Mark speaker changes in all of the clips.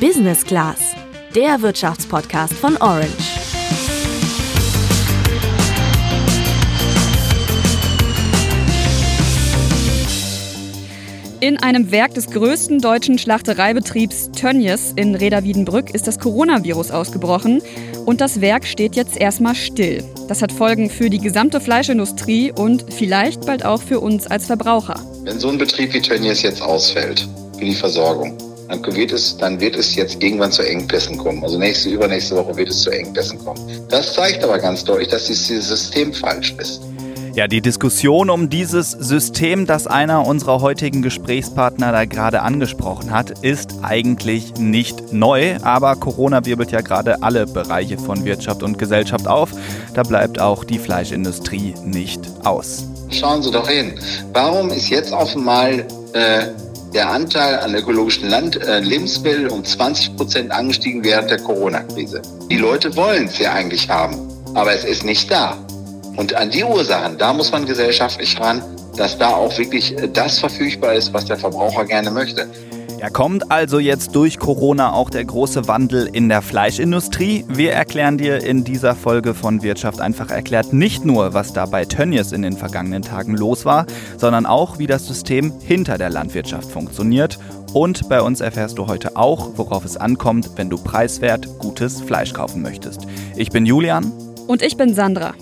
Speaker 1: Business Class, der Wirtschaftspodcast von Orange.
Speaker 2: In einem Werk des größten deutschen Schlachtereibetriebs Tönnies in Reda-Wiedenbrück ist das Coronavirus ausgebrochen und das Werk steht jetzt erstmal still. Das hat Folgen für die gesamte Fleischindustrie und vielleicht bald auch für uns als Verbraucher.
Speaker 3: Wenn so ein Betrieb wie Tönnies jetzt ausfällt für die Versorgung, dann wird es, dann wird es jetzt irgendwann zu Engpässen kommen. Also nächste, übernächste Woche wird es zu Engpässen kommen. Das zeigt aber ganz deutlich, dass dieses System falsch ist.
Speaker 4: Ja, die Diskussion um dieses System, das einer unserer heutigen Gesprächspartner da gerade angesprochen hat, ist eigentlich nicht neu, aber Corona wirbelt ja gerade alle Bereiche von Wirtschaft und Gesellschaft auf. Da bleibt auch die Fleischindustrie nicht aus.
Speaker 3: Schauen Sie doch hin. Warum ist jetzt auf einmal äh, der Anteil an ökologischen Land, äh, Lebensmitteln um 20 Prozent angestiegen während der Corona-Krise. Die Leute wollen es ja eigentlich haben, aber es ist nicht da. Und an die Ursachen, da muss man gesellschaftlich ran, dass da auch wirklich äh, das verfügbar ist, was der Verbraucher gerne möchte.
Speaker 4: Ja, kommt also jetzt durch Corona auch der große Wandel in der Fleischindustrie? Wir erklären dir in dieser Folge von Wirtschaft einfach erklärt nicht nur, was da bei Tönnies in den vergangenen Tagen los war, sondern auch, wie das System hinter der Landwirtschaft funktioniert. Und bei uns erfährst du heute auch, worauf es ankommt, wenn du preiswert gutes Fleisch kaufen möchtest. Ich bin Julian.
Speaker 2: Und ich bin Sandra.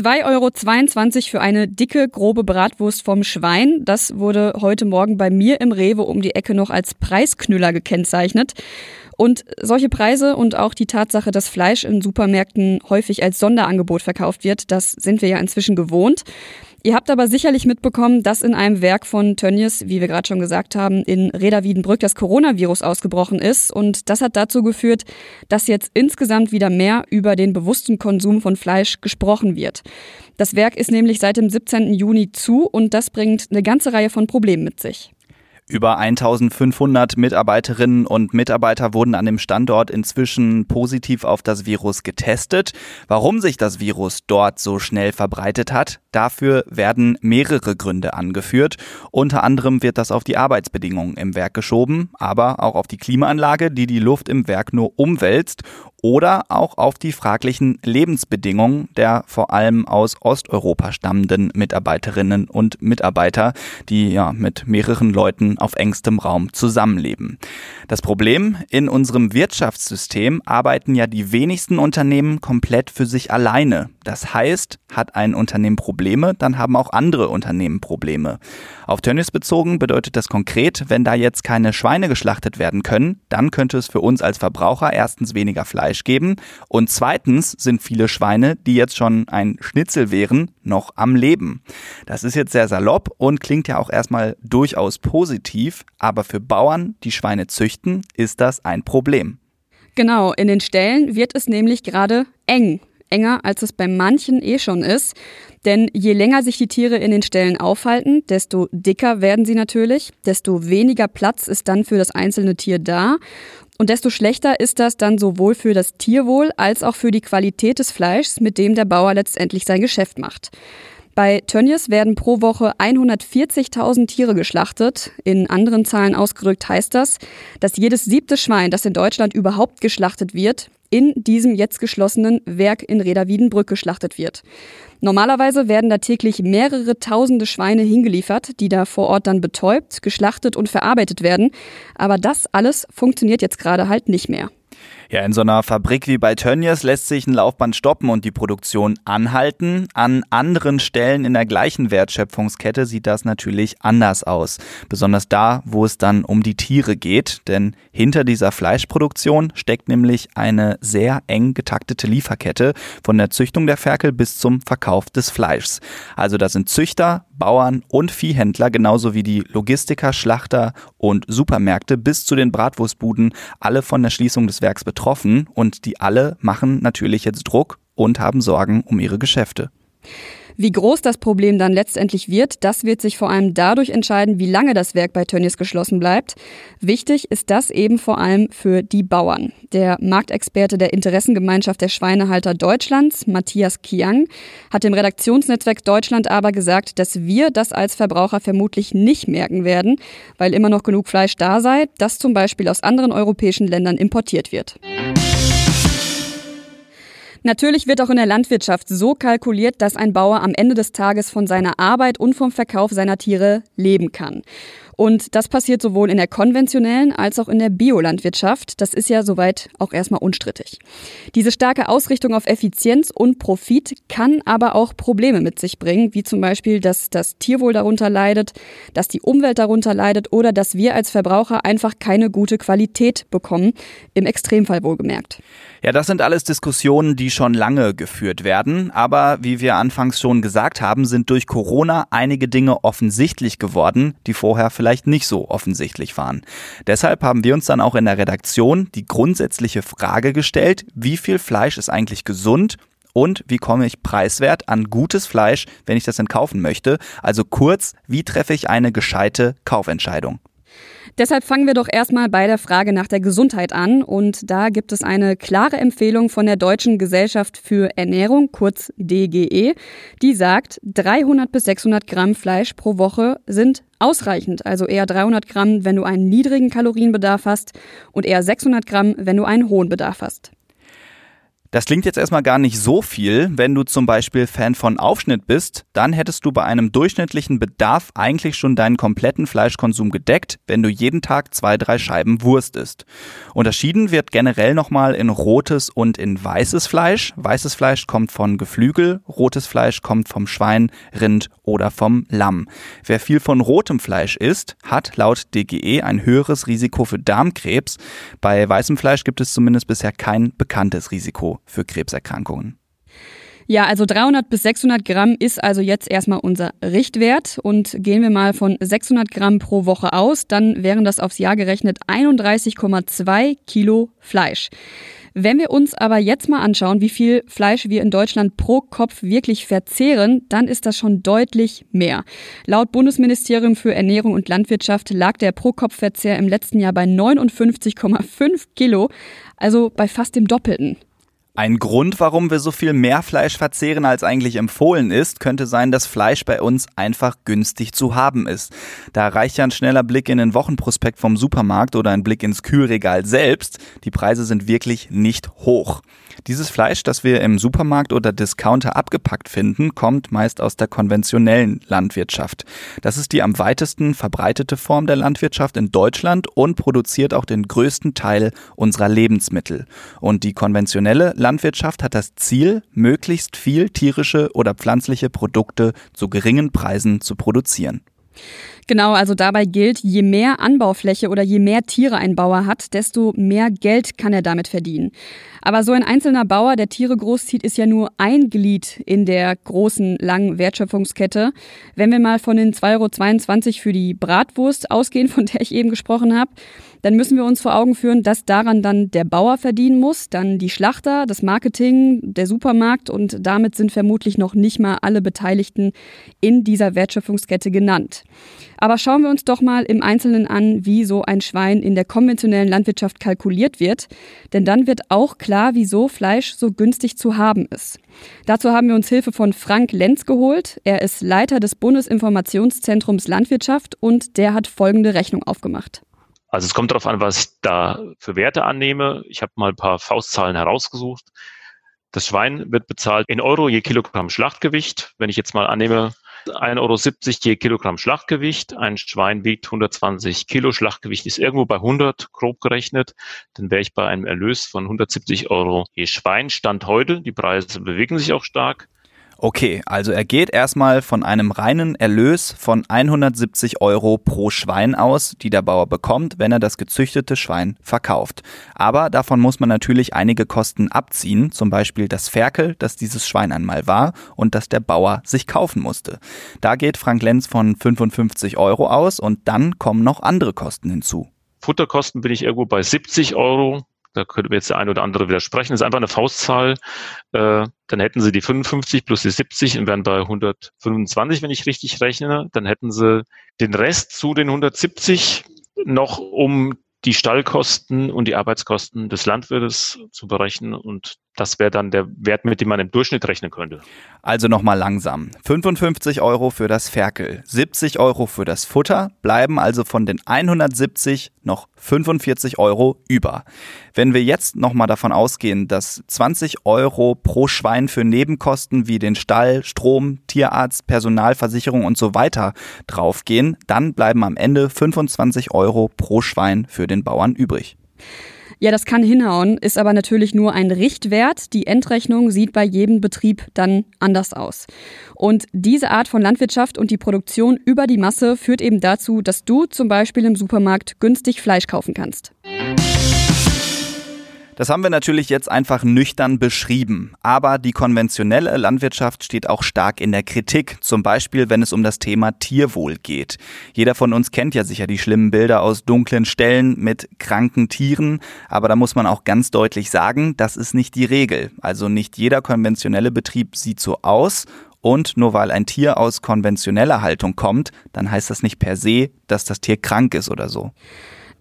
Speaker 2: 2,22 Euro für eine dicke, grobe Bratwurst vom Schwein. Das wurde heute Morgen bei mir im Rewe um die Ecke noch als Preisknüller gekennzeichnet. Und solche Preise und auch die Tatsache, dass Fleisch in Supermärkten häufig als Sonderangebot verkauft wird, das sind wir ja inzwischen gewohnt. Ihr habt aber sicherlich mitbekommen, dass in einem Werk von Tönnies, wie wir gerade schon gesagt haben, in Reda-Wiedenbrück das Coronavirus ausgebrochen ist. Und das hat dazu geführt, dass jetzt insgesamt wieder mehr über den bewussten Konsum von Fleisch gesprochen wird. Das Werk ist nämlich seit dem 17. Juni zu und das bringt eine ganze Reihe von Problemen mit sich.
Speaker 4: Über 1500 Mitarbeiterinnen und Mitarbeiter wurden an dem Standort inzwischen positiv auf das Virus getestet. Warum sich das Virus dort so schnell verbreitet hat, dafür werden mehrere Gründe angeführt. Unter anderem wird das auf die Arbeitsbedingungen im Werk geschoben, aber auch auf die Klimaanlage, die die Luft im Werk nur umwälzt oder auch auf die fraglichen Lebensbedingungen der vor allem aus Osteuropa stammenden Mitarbeiterinnen und Mitarbeiter, die ja mit mehreren Leuten auf engstem Raum zusammenleben. Das Problem, in unserem Wirtschaftssystem arbeiten ja die wenigsten Unternehmen komplett für sich alleine. Das heißt, hat ein Unternehmen Probleme, dann haben auch andere Unternehmen Probleme. Auf Tönnies bezogen bedeutet das konkret, wenn da jetzt keine Schweine geschlachtet werden können, dann könnte es für uns als Verbraucher erstens weniger Fleisch geben und zweitens sind viele Schweine, die jetzt schon ein Schnitzel wären, noch am Leben. Das ist jetzt sehr salopp und klingt ja auch erstmal durchaus positiv, aber für Bauern, die Schweine züchten, ist das ein Problem.
Speaker 2: Genau, in den Ställen wird es nämlich gerade eng enger, als es bei manchen eh schon ist. Denn je länger sich die Tiere in den Ställen aufhalten, desto dicker werden sie natürlich, desto weniger Platz ist dann für das einzelne Tier da. Und desto schlechter ist das dann sowohl für das Tierwohl als auch für die Qualität des Fleischs, mit dem der Bauer letztendlich sein Geschäft macht. Bei Tönnies werden pro Woche 140.000 Tiere geschlachtet. In anderen Zahlen ausgedrückt heißt das, dass jedes siebte Schwein, das in Deutschland überhaupt geschlachtet wird, in diesem jetzt geschlossenen Werk in Reda-Wiedenbrück geschlachtet wird. Normalerweise werden da täglich mehrere tausende Schweine hingeliefert, die da vor Ort dann betäubt, geschlachtet und verarbeitet werden. Aber das alles funktioniert jetzt gerade halt nicht mehr.
Speaker 4: Ja, in so einer Fabrik wie bei Tönnies lässt sich ein Laufband stoppen und die Produktion anhalten. An anderen Stellen in der gleichen Wertschöpfungskette sieht das natürlich anders aus. Besonders da, wo es dann um die Tiere geht. Denn hinter dieser Fleischproduktion steckt nämlich eine sehr eng getaktete Lieferkette von der Züchtung der Ferkel bis zum Verkauf des Fleischs. Also da sind Züchter, Bauern und Viehhändler, genauso wie die Logistiker, Schlachter und Supermärkte bis zu den Bratwurstbuden, alle von der Schließung des Werks betroffen und die alle machen natürlich jetzt Druck und haben Sorgen um ihre Geschäfte.
Speaker 2: Wie groß das Problem dann letztendlich wird, das wird sich vor allem dadurch entscheiden, wie lange das Werk bei Tönnies geschlossen bleibt. Wichtig ist das eben vor allem für die Bauern. Der Marktexperte der Interessengemeinschaft der Schweinehalter Deutschlands, Matthias Kiang, hat dem Redaktionsnetzwerk Deutschland aber gesagt, dass wir das als Verbraucher vermutlich nicht merken werden, weil immer noch genug Fleisch da sei, das zum Beispiel aus anderen europäischen Ländern importiert wird. Natürlich wird auch in der Landwirtschaft so kalkuliert, dass ein Bauer am Ende des Tages von seiner Arbeit und vom Verkauf seiner Tiere leben kann. Und das passiert sowohl in der konventionellen als auch in der Biolandwirtschaft. Das ist ja soweit auch erstmal unstrittig. Diese starke Ausrichtung auf Effizienz und Profit kann aber auch Probleme mit sich bringen, wie zum Beispiel, dass das Tierwohl darunter leidet, dass die Umwelt darunter leidet oder dass wir als Verbraucher einfach keine gute Qualität bekommen, im Extremfall wohlgemerkt.
Speaker 4: Ja, das sind alles Diskussionen, die schon lange geführt werden. Aber wie wir anfangs schon gesagt haben, sind durch Corona einige Dinge offensichtlich geworden, die vorher vielleicht nicht so offensichtlich waren. Deshalb haben wir uns dann auch in der Redaktion die grundsätzliche Frage gestellt, wie viel Fleisch ist eigentlich gesund und wie komme ich preiswert an gutes Fleisch, wenn ich das denn kaufen möchte? Also kurz, wie treffe ich eine gescheite Kaufentscheidung?
Speaker 2: Deshalb fangen wir doch erstmal bei der Frage nach der Gesundheit an. Und da gibt es eine klare Empfehlung von der Deutschen Gesellschaft für Ernährung, kurz DGE, die sagt, 300 bis 600 Gramm Fleisch pro Woche sind ausreichend. Also eher 300 Gramm, wenn du einen niedrigen Kalorienbedarf hast und eher 600 Gramm, wenn du einen hohen Bedarf hast.
Speaker 4: Das klingt jetzt erstmal gar nicht so viel. Wenn du zum Beispiel Fan von Aufschnitt bist, dann hättest du bei einem durchschnittlichen Bedarf eigentlich schon deinen kompletten Fleischkonsum gedeckt, wenn du jeden Tag zwei, drei Scheiben Wurst isst. Unterschieden wird generell nochmal in rotes und in weißes Fleisch. Weißes Fleisch kommt von Geflügel, rotes Fleisch kommt vom Schwein, Rind oder vom Lamm. Wer viel von rotem Fleisch isst, hat laut DGE ein höheres Risiko für Darmkrebs. Bei weißem Fleisch gibt es zumindest bisher kein bekanntes Risiko für Krebserkrankungen.
Speaker 2: Ja, also 300 bis 600 Gramm ist also jetzt erstmal unser Richtwert. Und gehen wir mal von 600 Gramm pro Woche aus, dann wären das aufs Jahr gerechnet 31,2 Kilo Fleisch. Wenn wir uns aber jetzt mal anschauen, wie viel Fleisch wir in Deutschland pro Kopf wirklich verzehren, dann ist das schon deutlich mehr. Laut Bundesministerium für Ernährung und Landwirtschaft lag der Pro-Kopf-Verzehr im letzten Jahr bei 59,5 Kilo, also bei fast dem Doppelten.
Speaker 4: Ein Grund, warum wir so viel mehr Fleisch verzehren, als eigentlich empfohlen ist, könnte sein, dass Fleisch bei uns einfach günstig zu haben ist. Da reicht ja ein schneller Blick in den Wochenprospekt vom Supermarkt oder ein Blick ins Kühlregal selbst. Die Preise sind wirklich nicht hoch. Dieses Fleisch, das wir im Supermarkt oder Discounter abgepackt finden, kommt meist aus der konventionellen Landwirtschaft. Das ist die am weitesten verbreitete Form der Landwirtschaft in Deutschland und produziert auch den größten Teil unserer Lebensmittel. Und die konventionelle Landwirtschaft hat das Ziel, möglichst viel tierische oder pflanzliche Produkte zu geringen Preisen zu produzieren.
Speaker 2: Genau, also dabei gilt, je mehr Anbaufläche oder je mehr Tiere ein Bauer hat, desto mehr Geld kann er damit verdienen. Aber so ein einzelner Bauer, der Tiere großzieht, ist ja nur ein Glied in der großen, langen Wertschöpfungskette. Wenn wir mal von den 2,22 Euro für die Bratwurst ausgehen, von der ich eben gesprochen habe, dann müssen wir uns vor Augen führen, dass daran dann der Bauer verdienen muss, dann die Schlachter, das Marketing, der Supermarkt und damit sind vermutlich noch nicht mal alle Beteiligten in dieser Wertschöpfungskette genannt. Aber schauen wir uns doch mal im Einzelnen an, wie so ein Schwein in der konventionellen Landwirtschaft kalkuliert wird, denn dann wird auch klar, wieso Fleisch so günstig zu haben ist. Dazu haben wir uns Hilfe von Frank Lenz geholt. Er ist Leiter des Bundesinformationszentrums Landwirtschaft und der hat folgende Rechnung aufgemacht.
Speaker 5: Also es kommt darauf an, was ich da für Werte annehme. Ich habe mal ein paar Faustzahlen herausgesucht. Das Schwein wird bezahlt in Euro je Kilogramm Schlachtgewicht. Wenn ich jetzt mal annehme, 1,70 Euro je Kilogramm Schlachtgewicht. Ein Schwein wiegt 120 Kilo. Schlachtgewicht ist irgendwo bei 100, grob gerechnet. Dann wäre ich bei einem Erlös von 170 Euro je Schwein. Stand heute. Die Preise bewegen sich auch stark.
Speaker 4: Okay, also er geht erstmal von einem reinen Erlös von 170 Euro pro Schwein aus, die der Bauer bekommt, wenn er das gezüchtete Schwein verkauft. Aber davon muss man natürlich einige Kosten abziehen, zum Beispiel das Ferkel, das dieses Schwein einmal war und das der Bauer sich kaufen musste. Da geht Frank Lenz von 55 Euro aus und dann kommen noch andere Kosten hinzu.
Speaker 5: Futterkosten bin ich irgendwo bei 70 Euro da könnte mir jetzt der eine oder andere widersprechen, das ist einfach eine Faustzahl. Äh, dann hätten sie die 55 plus die 70 und wären bei 125, wenn ich richtig rechne. Dann hätten sie den Rest zu den 170 noch, um die Stallkosten und die Arbeitskosten des Landwirtes zu berechnen und das wäre dann der Wert, mit dem man im Durchschnitt rechnen könnte.
Speaker 4: Also nochmal langsam. 55 Euro für das Ferkel, 70 Euro für das Futter, bleiben also von den 170 noch 45 Euro über. Wenn wir jetzt nochmal davon ausgehen, dass 20 Euro pro Schwein für Nebenkosten wie den Stall, Strom, Tierarzt, Personalversicherung und so weiter draufgehen, dann bleiben am Ende 25 Euro pro Schwein für den Bauern übrig.
Speaker 2: Ja, das kann hinhauen, ist aber natürlich nur ein Richtwert. Die Endrechnung sieht bei jedem Betrieb dann anders aus. Und diese Art von Landwirtschaft und die Produktion über die Masse führt eben dazu, dass du zum Beispiel im Supermarkt günstig Fleisch kaufen kannst.
Speaker 4: Das haben wir natürlich jetzt einfach nüchtern beschrieben. Aber die konventionelle Landwirtschaft steht auch stark in der Kritik. Zum Beispiel, wenn es um das Thema Tierwohl geht. Jeder von uns kennt ja sicher die schlimmen Bilder aus dunklen Ställen mit kranken Tieren. Aber da muss man auch ganz deutlich sagen, das ist nicht die Regel. Also nicht jeder konventionelle Betrieb sieht so aus. Und nur weil ein Tier aus konventioneller Haltung kommt, dann heißt das nicht per se, dass das Tier krank ist oder so.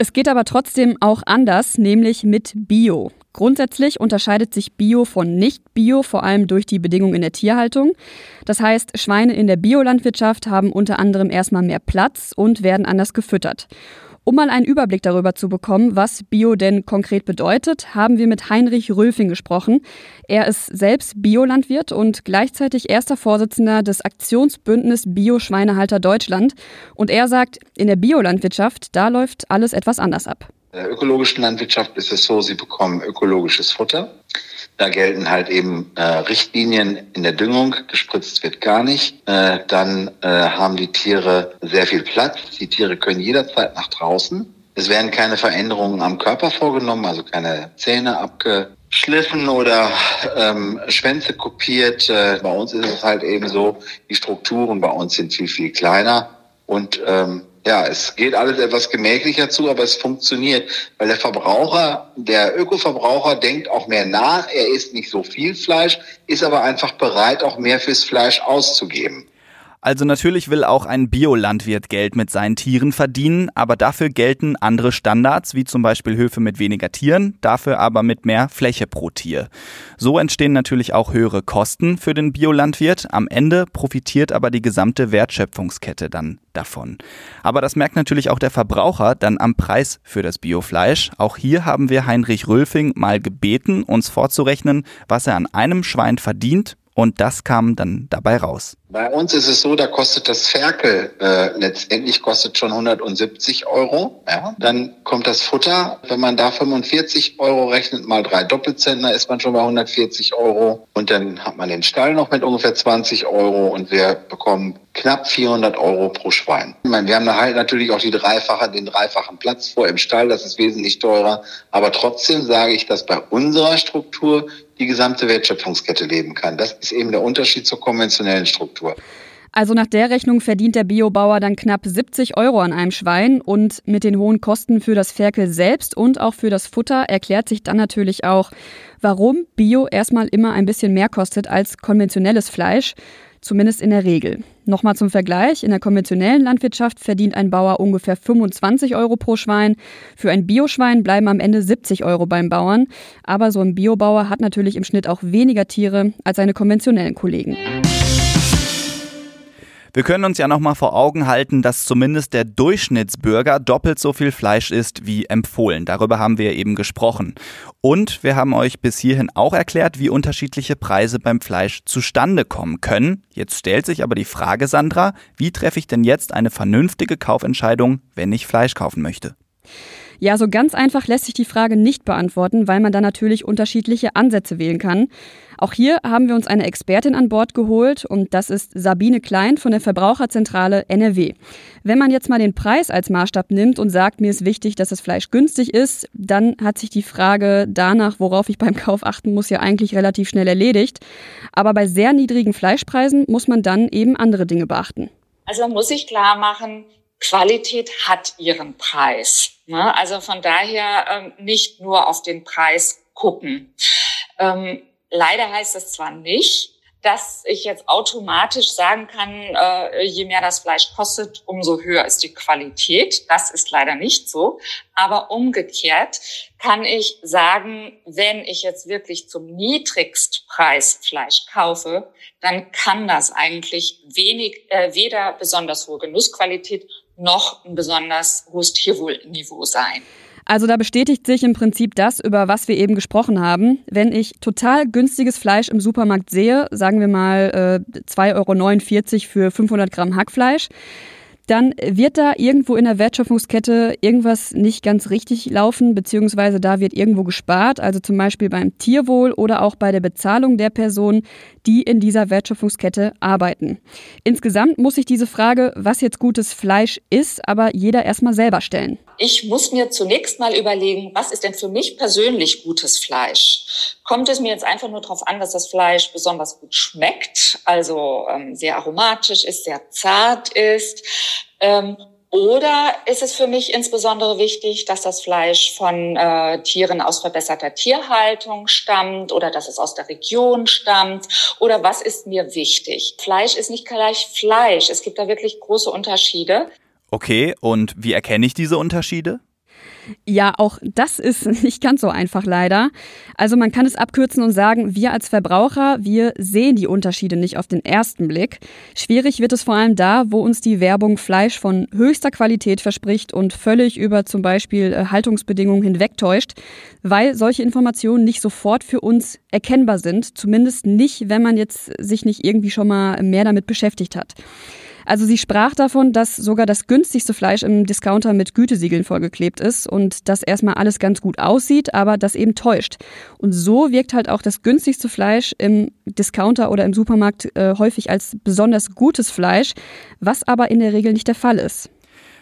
Speaker 2: Es geht aber trotzdem auch anders, nämlich mit Bio. Grundsätzlich unterscheidet sich Bio von Nicht-Bio vor allem durch die Bedingungen in der Tierhaltung. Das heißt, Schweine in der Biolandwirtschaft haben unter anderem erstmal mehr Platz und werden anders gefüttert. Um mal einen Überblick darüber zu bekommen, was Bio denn konkret bedeutet, haben wir mit Heinrich Rülfing gesprochen. Er ist selbst Biolandwirt und gleichzeitig erster Vorsitzender des Aktionsbündnis Bio-Schweinehalter Deutschland. Und er sagt, in der Biolandwirtschaft, da läuft alles etwas anders ab.
Speaker 3: In der ökologischen Landwirtschaft ist es so, sie bekommen ökologisches Futter. Da gelten halt eben äh, Richtlinien in der Düngung, gespritzt wird gar nicht. Äh, dann äh, haben die Tiere sehr viel Platz. Die Tiere können jederzeit nach draußen. Es werden keine Veränderungen am Körper vorgenommen, also keine Zähne abgeschliffen oder ähm, Schwänze kopiert. Äh, bei uns ist es halt eben so, die Strukturen bei uns sind viel, viel kleiner. Und ähm, ja, es geht alles etwas gemächlicher zu, aber es funktioniert, weil der Verbraucher, der Ökoverbraucher denkt auch mehr nach. Er isst nicht so viel Fleisch, ist aber einfach bereit, auch mehr fürs Fleisch auszugeben.
Speaker 4: Also natürlich will auch ein Biolandwirt Geld mit seinen Tieren verdienen, aber dafür gelten andere Standards, wie zum Beispiel Höfe mit weniger Tieren, dafür aber mit mehr Fläche pro Tier. So entstehen natürlich auch höhere Kosten für den Biolandwirt. Am Ende profitiert aber die gesamte Wertschöpfungskette dann davon. Aber das merkt natürlich auch der Verbraucher dann am Preis für das Biofleisch. Auch hier haben wir Heinrich Rölfing mal gebeten, uns vorzurechnen, was er an einem Schwein verdient und das kam dann dabei raus.
Speaker 3: Bei uns ist es so, da kostet das Ferkel äh, letztendlich kostet schon 170 Euro. Ja. Dann kommt das Futter. Wenn man da 45 Euro rechnet, mal drei Doppelzentner, ist man schon bei 140 Euro. Und dann hat man den Stall noch mit ungefähr 20 Euro und wir bekommen knapp 400 Euro pro Schwein. Ich meine, wir haben halt natürlich auch die dreifache, den dreifachen Platz vor im Stall. Das ist wesentlich teurer. Aber trotzdem sage ich, dass bei unserer Struktur die gesamte Wertschöpfungskette leben kann. Das ist eben der Unterschied zur konventionellen Struktur.
Speaker 2: Also nach der Rechnung verdient der Biobauer dann knapp 70 Euro an einem Schwein und mit den hohen Kosten für das Ferkel selbst und auch für das Futter erklärt sich dann natürlich auch, warum Bio erstmal immer ein bisschen mehr kostet als konventionelles Fleisch, zumindest in der Regel. Nochmal zum Vergleich, in der konventionellen Landwirtschaft verdient ein Bauer ungefähr 25 Euro pro Schwein. Für ein Bioschwein bleiben am Ende 70 Euro beim Bauern. Aber so ein Biobauer hat natürlich im Schnitt auch weniger Tiere als seine konventionellen Kollegen.
Speaker 4: Wir können uns ja nochmal vor Augen halten, dass zumindest der Durchschnittsbürger doppelt so viel Fleisch isst wie empfohlen. Darüber haben wir eben gesprochen. Und wir haben euch bis hierhin auch erklärt, wie unterschiedliche Preise beim Fleisch zustande kommen können. Jetzt stellt sich aber die Frage, Sandra, wie treffe ich denn jetzt eine vernünftige Kaufentscheidung, wenn ich Fleisch kaufen möchte?
Speaker 2: Ja, so ganz einfach lässt sich die Frage nicht beantworten, weil man da natürlich unterschiedliche Ansätze wählen kann. Auch hier haben wir uns eine Expertin an Bord geholt und das ist Sabine Klein von der Verbraucherzentrale NRW. Wenn man jetzt mal den Preis als Maßstab nimmt und sagt, mir ist wichtig, dass das Fleisch günstig ist, dann hat sich die Frage danach, worauf ich beim Kauf achten muss, ja eigentlich relativ schnell erledigt. Aber bei sehr niedrigen Fleischpreisen muss man dann eben andere Dinge beachten.
Speaker 6: Also man muss sich klar machen, Qualität hat ihren Preis. Ne? Also von daher ähm, nicht nur auf den Preis gucken. Ähm, leider heißt das zwar nicht, dass ich jetzt automatisch sagen kann, äh, je mehr das Fleisch kostet, umso höher ist die Qualität. Das ist leider nicht so. Aber umgekehrt kann ich sagen, wenn ich jetzt wirklich zum Niedrigstpreis Fleisch kaufe, dann kann das eigentlich wenig, äh, weder besonders hohe Genussqualität noch ein besonders hohes Tierwohlniveau sein.
Speaker 2: Also da bestätigt sich im Prinzip das, über was wir eben gesprochen haben. Wenn ich total günstiges Fleisch im Supermarkt sehe, sagen wir mal äh, 2,49 Euro für 500 Gramm Hackfleisch, dann wird da irgendwo in der Wertschöpfungskette irgendwas nicht ganz richtig laufen, beziehungsweise da wird irgendwo gespart, also zum Beispiel beim Tierwohl oder auch bei der Bezahlung der Personen, die in dieser Wertschöpfungskette arbeiten. Insgesamt muss sich diese Frage, was jetzt gutes Fleisch ist, aber jeder erstmal selber stellen.
Speaker 6: Ich muss mir zunächst mal überlegen, was ist denn für mich persönlich gutes Fleisch? Kommt es mir jetzt einfach nur darauf an, dass das Fleisch besonders gut schmeckt, also ähm, sehr aromatisch ist, sehr zart ist? Ähm, oder ist es für mich insbesondere wichtig, dass das Fleisch von äh, Tieren aus verbesserter Tierhaltung stammt oder dass es aus der Region stammt? Oder was ist mir wichtig? Fleisch ist nicht gleich Fleisch. Es gibt da wirklich große Unterschiede.
Speaker 4: Okay, und wie erkenne ich diese Unterschiede?
Speaker 2: Ja, auch das ist nicht ganz so einfach leider. Also man kann es abkürzen und sagen, wir als Verbraucher, wir sehen die Unterschiede nicht auf den ersten Blick. Schwierig wird es vor allem da, wo uns die Werbung Fleisch von höchster Qualität verspricht und völlig über zum Beispiel äh, Haltungsbedingungen hinwegtäuscht, weil solche Informationen nicht sofort für uns erkennbar sind, zumindest nicht, wenn man jetzt sich nicht irgendwie schon mal mehr damit beschäftigt hat. Also sie sprach davon, dass sogar das günstigste Fleisch im Discounter mit Gütesiegeln vollgeklebt ist und dass erstmal alles ganz gut aussieht, aber das eben täuscht. Und so wirkt halt auch das günstigste Fleisch im Discounter oder im Supermarkt äh, häufig als besonders gutes Fleisch, was aber in der Regel nicht der Fall ist.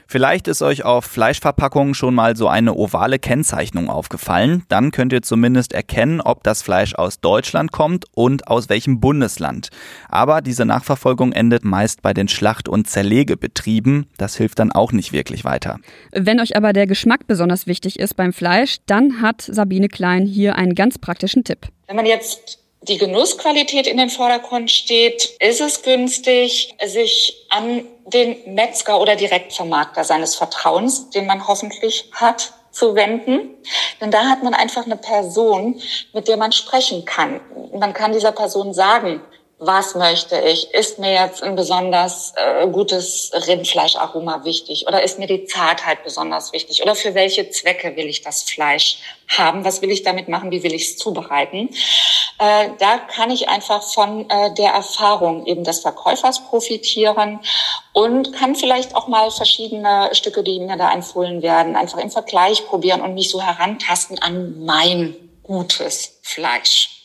Speaker 4: Vielleicht ist euch auf Fleischverpackungen schon mal so eine ovale Kennzeichnung aufgefallen. Dann könnt ihr zumindest erkennen, ob das Fleisch aus Deutschland kommt und aus welchem Bundesland. Aber diese Nachverfolgung endet meist bei den Schlacht- und Zerlegebetrieben. Das hilft dann auch nicht wirklich weiter.
Speaker 2: Wenn euch aber der Geschmack besonders wichtig ist beim Fleisch, dann hat Sabine Klein hier einen ganz praktischen Tipp.
Speaker 6: Wenn man jetzt die Genussqualität in den Vordergrund steht, ist es günstig, sich an den Metzger oder Direktvermarkter seines Vertrauens, den man hoffentlich hat, zu wenden. Denn da hat man einfach eine Person, mit der man sprechen kann. Man kann dieser Person sagen, was möchte ich? Ist mir jetzt ein besonders äh, gutes Rindfleischaroma wichtig? Oder ist mir die Zartheit besonders wichtig? Oder für welche Zwecke will ich das Fleisch haben? Was will ich damit machen? Wie will ich es zubereiten? Äh, da kann ich einfach von äh, der Erfahrung eben des Verkäufers profitieren und kann vielleicht auch mal verschiedene Stücke, die mir da empfohlen werden, einfach im Vergleich probieren und mich so herantasten an mein gutes Fleisch.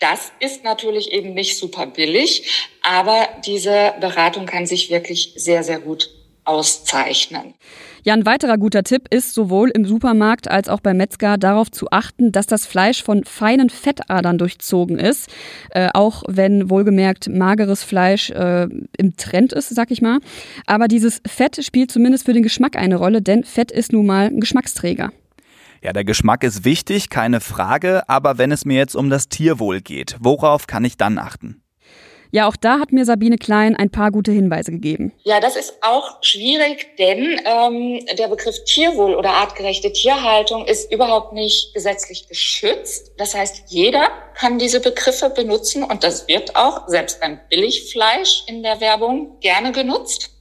Speaker 6: Das ist natürlich eben nicht super billig, aber diese Beratung kann sich wirklich sehr, sehr gut auszeichnen.
Speaker 2: Ja, ein weiterer guter Tipp ist, sowohl im Supermarkt als auch beim Metzger darauf zu achten, dass das Fleisch von feinen Fettadern durchzogen ist. Äh, auch wenn wohlgemerkt mageres Fleisch äh, im Trend ist, sag ich mal. Aber dieses Fett spielt zumindest für den Geschmack eine Rolle, denn Fett ist nun mal ein Geschmacksträger.
Speaker 4: Ja, der Geschmack ist wichtig, keine Frage, aber wenn es mir jetzt um das Tierwohl geht, worauf kann ich dann achten?
Speaker 2: Ja, auch da hat mir Sabine Klein ein paar gute Hinweise gegeben.
Speaker 6: Ja, das ist auch schwierig, denn ähm, der Begriff Tierwohl oder artgerechte Tierhaltung ist überhaupt nicht gesetzlich geschützt. Das heißt, jeder kann diese Begriffe benutzen und das wird auch selbst beim Billigfleisch in der Werbung gerne genutzt.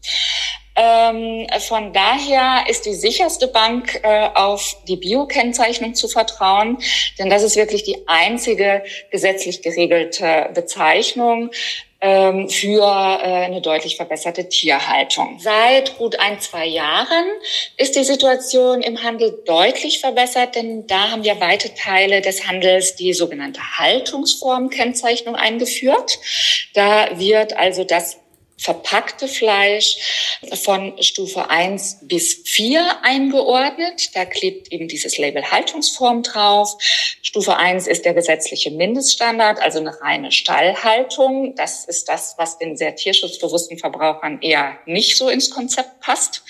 Speaker 6: Ähm, von daher ist die sicherste Bank äh, auf die Biokennzeichnung zu vertrauen, denn das ist wirklich die einzige gesetzlich geregelte Bezeichnung ähm, für äh, eine deutlich verbesserte Tierhaltung. Seit gut ein, zwei Jahren ist die Situation im Handel deutlich verbessert, denn da haben wir weite Teile des Handels die sogenannte Haltungsformkennzeichnung eingeführt. Da wird also das verpackte Fleisch von Stufe 1 bis 4 eingeordnet. Da klebt eben dieses Label Haltungsform drauf. Stufe 1 ist der gesetzliche Mindeststandard, also eine reine Stallhaltung. Das ist das, was den sehr tierschutzbewussten Verbrauchern eher nicht so ins Konzept passt.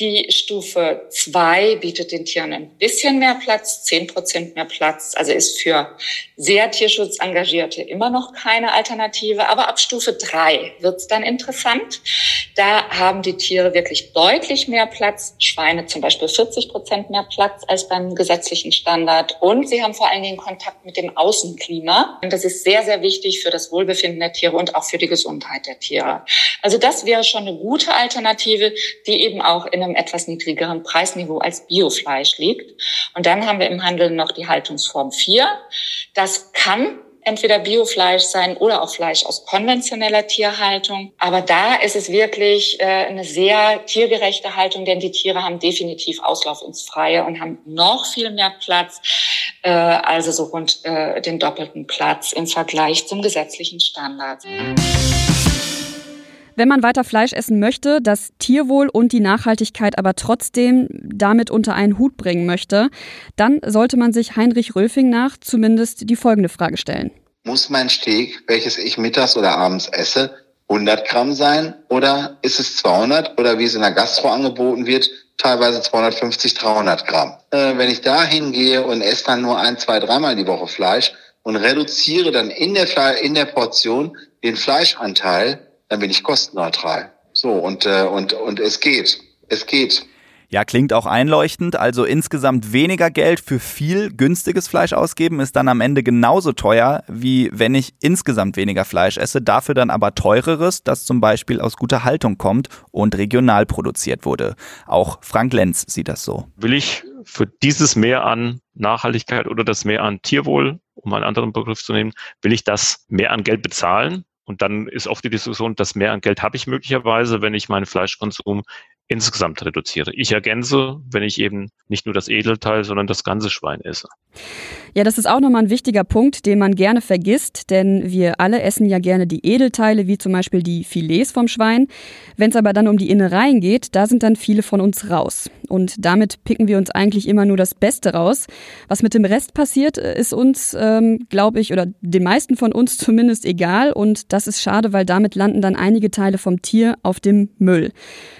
Speaker 6: Die Stufe 2 bietet den Tieren ein bisschen mehr Platz, 10 Prozent mehr Platz, also ist für sehr Tierschutzengagierte immer noch keine Alternative. Aber ab Stufe 3 wird es dann interessant. Da haben die Tiere wirklich deutlich mehr Platz. Schweine zum Beispiel 40 Prozent mehr Platz als beim gesetzlichen Standard. Und sie haben vor allen Dingen Kontakt mit dem Außenklima. Und das ist sehr, sehr wichtig für das Wohlbefinden der Tiere und auch für die Gesundheit der Tiere. Also das wäre schon eine gute Alternative, die eben auch in einem etwas niedrigeren Preisniveau als Biofleisch liegt. Und dann haben wir im Handel noch die Haltungsform 4. Das kann entweder Biofleisch sein oder auch Fleisch aus konventioneller Tierhaltung. Aber da ist es wirklich äh, eine sehr tiergerechte Haltung, denn die Tiere haben definitiv Auslauf ins Freie und haben noch viel mehr Platz, äh, also so rund äh, den doppelten Platz im Vergleich zum gesetzlichen Standard.
Speaker 2: Wenn man weiter Fleisch essen möchte, das Tierwohl und die Nachhaltigkeit aber trotzdem damit unter einen Hut bringen möchte, dann sollte man sich Heinrich Röfing nach zumindest die folgende Frage stellen.
Speaker 3: Muss mein Steak, welches ich mittags oder abends esse, 100 Gramm sein oder ist es 200 oder wie es in der Gastro angeboten wird, teilweise 250, 300 Gramm. Äh, wenn ich da hingehe und esse dann nur ein, zwei, dreimal die Woche Fleisch und reduziere dann in der, in der Portion den Fleischanteil, dann bin ich kostenneutral. So, und, äh, und, und es geht. Es geht.
Speaker 4: Ja, klingt auch einleuchtend. Also insgesamt weniger Geld für viel günstiges Fleisch ausgeben ist dann am Ende genauso teuer, wie wenn ich insgesamt weniger Fleisch esse, dafür dann aber teureres, das zum Beispiel aus guter Haltung kommt und regional produziert wurde. Auch Frank Lenz sieht das so.
Speaker 5: Will ich für dieses Mehr an Nachhaltigkeit oder das Mehr an Tierwohl, um einen anderen Begriff zu nehmen, will ich das mehr an Geld bezahlen? Und dann ist oft die Diskussion, dass mehr an Geld habe ich möglicherweise, wenn ich meinen Fleischkonsum insgesamt reduziere. Ich ergänze, wenn ich eben nicht nur das Edelteil, sondern das ganze Schwein esse.
Speaker 2: Ja, das ist auch nochmal ein wichtiger Punkt, den man gerne vergisst, denn wir alle essen ja gerne die Edelteile, wie zum Beispiel die Filets vom Schwein. Wenn es aber dann um die Innereien geht, da sind dann viele von uns raus. Und damit picken wir uns eigentlich immer nur das Beste raus. Was mit dem Rest passiert, ist uns, ähm, glaube ich, oder den meisten von uns zumindest egal. Und das ist schade, weil damit landen dann einige Teile vom Tier auf dem Müll.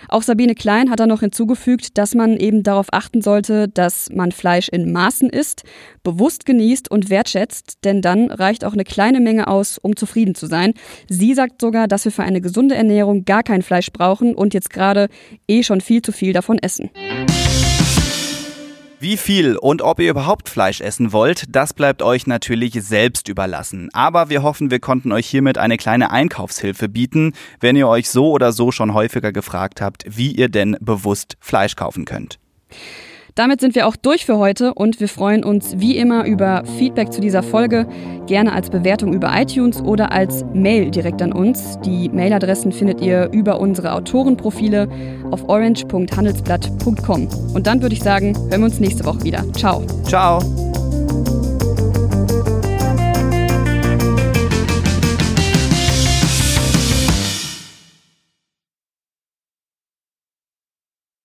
Speaker 2: Auch Sabine Klein hat da noch hinzugefügt, dass man eben darauf achten sollte, dass man Fleisch in Maßen isst, bewusst genießt und wertschätzt, denn dann reicht auch eine kleine Menge aus, um zufrieden zu sein. Sie sagt sogar, dass wir für eine gesunde Ernährung gar kein Fleisch brauchen und jetzt gerade eh schon viel zu viel davon essen.
Speaker 4: Wie viel und ob ihr überhaupt Fleisch essen wollt, das bleibt euch natürlich selbst überlassen. Aber wir hoffen, wir konnten euch hiermit eine kleine Einkaufshilfe bieten, wenn ihr euch so oder so schon häufiger gefragt habt, wie ihr denn bewusst Fleisch kaufen könnt.
Speaker 2: Damit sind wir auch durch für heute und wir freuen uns wie immer über Feedback zu dieser Folge, gerne als Bewertung über iTunes oder als Mail direkt an uns. Die Mailadressen findet ihr über unsere Autorenprofile auf orange.handelsblatt.com. Und dann würde ich sagen, hören wir uns nächste Woche wieder. Ciao.
Speaker 4: Ciao.